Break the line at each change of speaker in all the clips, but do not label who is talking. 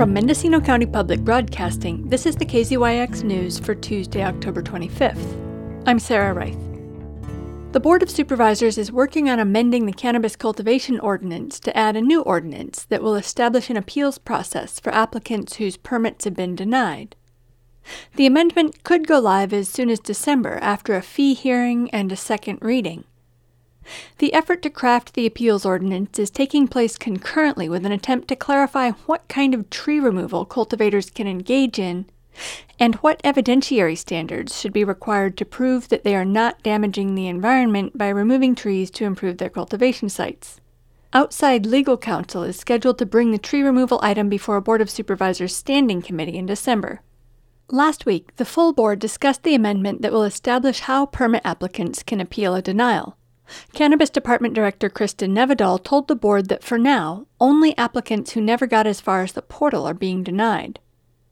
From Mendocino County Public Broadcasting, this is the KZYX News for Tuesday, October 25th. I'm Sarah Reith. The Board of Supervisors is working on amending the Cannabis Cultivation Ordinance to add a new ordinance that will establish an appeals process for applicants whose permits have been denied. The amendment could go live as soon as December after a fee hearing and a second reading. The effort to craft the appeals ordinance is taking place concurrently with an attempt to clarify what kind of tree removal cultivators can engage in and what evidentiary standards should be required to prove that they are not damaging the environment by removing trees to improve their cultivation sites. Outside legal counsel is scheduled to bring the tree removal item before a Board of Supervisors standing committee in December. Last week, the full board discussed the amendment that will establish how permit applicants can appeal a denial. Cannabis Department Director Kristin Nevedal told the board that for now, only applicants who never got as far as the portal are being denied.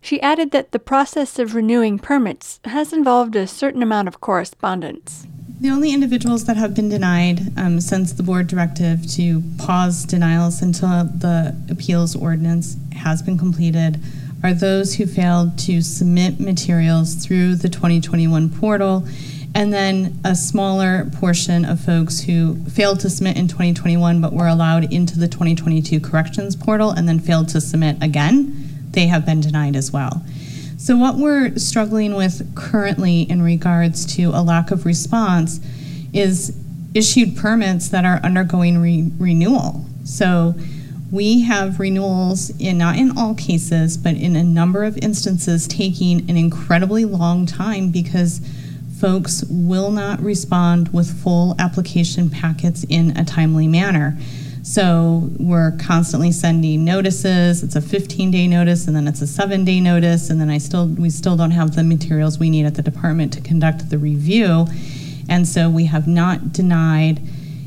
She added that the process of renewing permits has involved a certain amount of correspondence.
The only individuals that have been denied um, since the board directive to pause denials until the appeals ordinance has been completed are those who failed to submit materials through the 2021 portal and then a smaller portion of folks who failed to submit in 2021 but were allowed into the 2022 corrections portal and then failed to submit again, they have been denied as well. So, what we're struggling with currently in regards to a lack of response is issued permits that are undergoing re- renewal. So, we have renewals in not in all cases, but in a number of instances taking an incredibly long time because folks will not respond with full application packets in a timely manner. So we're constantly sending notices. It's a 15-day notice, and then it's a seven-day notice, and then I still we still don't have the materials we need at the department to conduct the review, and so we have not denied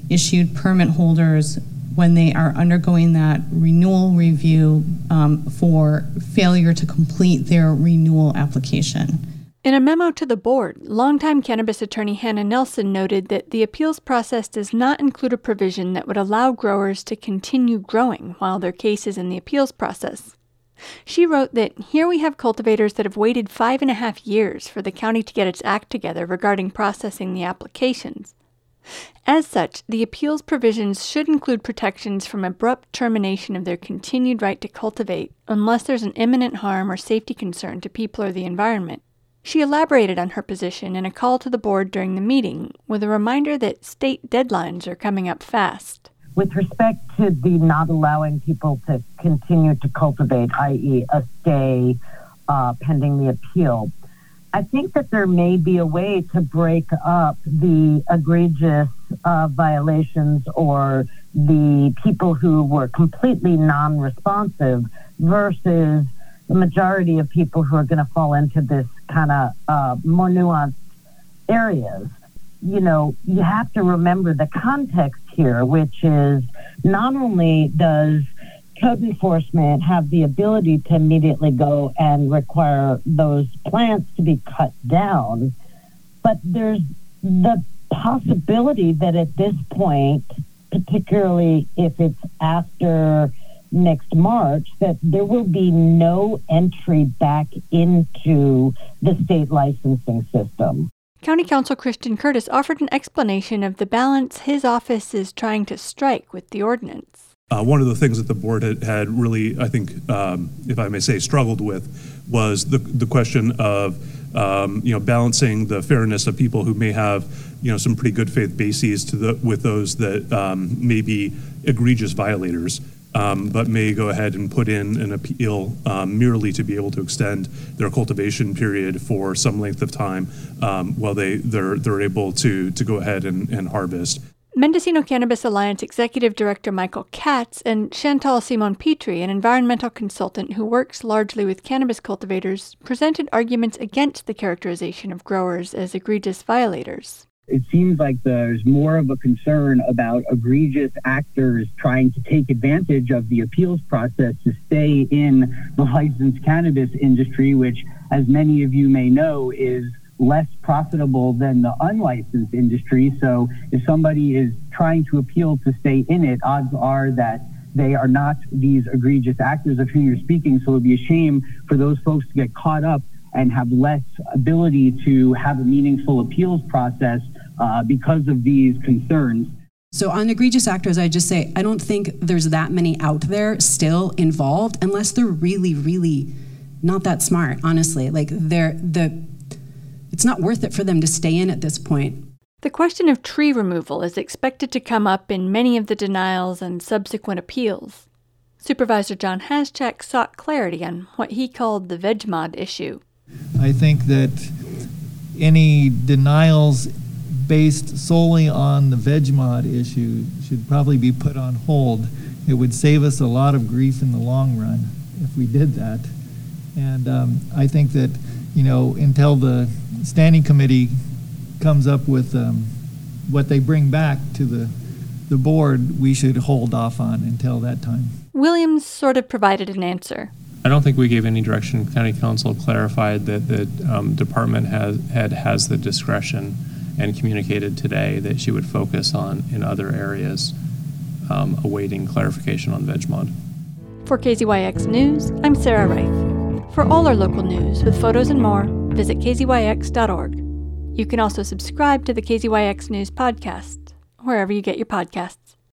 issued permit holders when they are undergoing that renewal review um, for failure to complete their renewal application.
In a memo to the board, longtime cannabis attorney Hannah Nelson noted that the appeals process does not include a provision that would allow growers to continue growing while their case is in the appeals process. She wrote that here we have cultivators that have waited five and a half years for the county to get its act together regarding processing the applications. As such, the appeals provisions should include protections from abrupt termination of their continued right to cultivate unless there's an imminent harm or safety concern to people or the environment. She elaborated on her position in a call to the board during the meeting with a reminder that state deadlines are coming up fast.
With respect to the not allowing people to continue to cultivate, i.e., a stay uh, pending the appeal, I think that there may be a way to break up the egregious uh, violations or the people who were completely non responsive versus the majority of people who are going to fall into this kind of uh, more nuanced areas. You know, you have to remember the context here, which is not only does code enforcement have the ability to immediately go and require those plants to be cut down, but there's the possibility that at this point, particularly if it's after next March that there will be no entry back into the state licensing system.
County Counsel Christian Curtis offered an explanation of the balance his office is trying to strike with the ordinance.
Uh, one of the things that the board had, had really, I think, um, if I may say, struggled with was the, the question of um, you know balancing the fairness of people who may have you know some pretty good faith bases to the with those that um, may be egregious violators um, but may go ahead and put in an appeal um, merely to be able to extend their cultivation period for some length of time um, while they they're they're able to to go ahead and, and harvest.
Mendocino Cannabis Alliance Executive Director Michael Katz and Chantal Simonpietri, an environmental consultant who works largely with cannabis cultivators, presented arguments against the characterization of growers as egregious violators
it seems like there's more of a concern about egregious actors trying to take advantage of the appeals process to stay in the licensed cannabis industry, which, as many of you may know, is less profitable than the unlicensed industry. So if somebody is trying to appeal to stay in it, odds are that they are not these egregious actors of whom you're speaking. So it would be a shame for those folks to get caught up and have less ability to have a meaningful appeals process uh, because of these concerns.
So, on egregious actors, I just say I don't think there's that many out there still involved unless they're really, really not that smart, honestly. Like, they're the, it's not worth it for them to stay in at this point.
The question of tree removal is expected to come up in many of the denials and subsequent appeals. Supervisor John Haschak sought clarity on what he called the VegMod issue.
I think that any denials based solely on the VegMod issue should probably be put on hold. It would save us a lot of grief in the long run if we did that. And um, I think that, you know, until the standing committee comes up with um, what they bring back to the, the board, we should hold off on until that time.
Williams sort of provided an answer.
I don't think we gave any direction. County Counsel clarified that the um, department has, head has the discretion and communicated today that she would focus on in other areas, um, awaiting clarification on VegMod.
For KZYX News, I'm Sarah Reith. For all our local news with photos and more, visit kzyx.org. You can also subscribe to the KZYX News podcast, wherever you get your podcasts.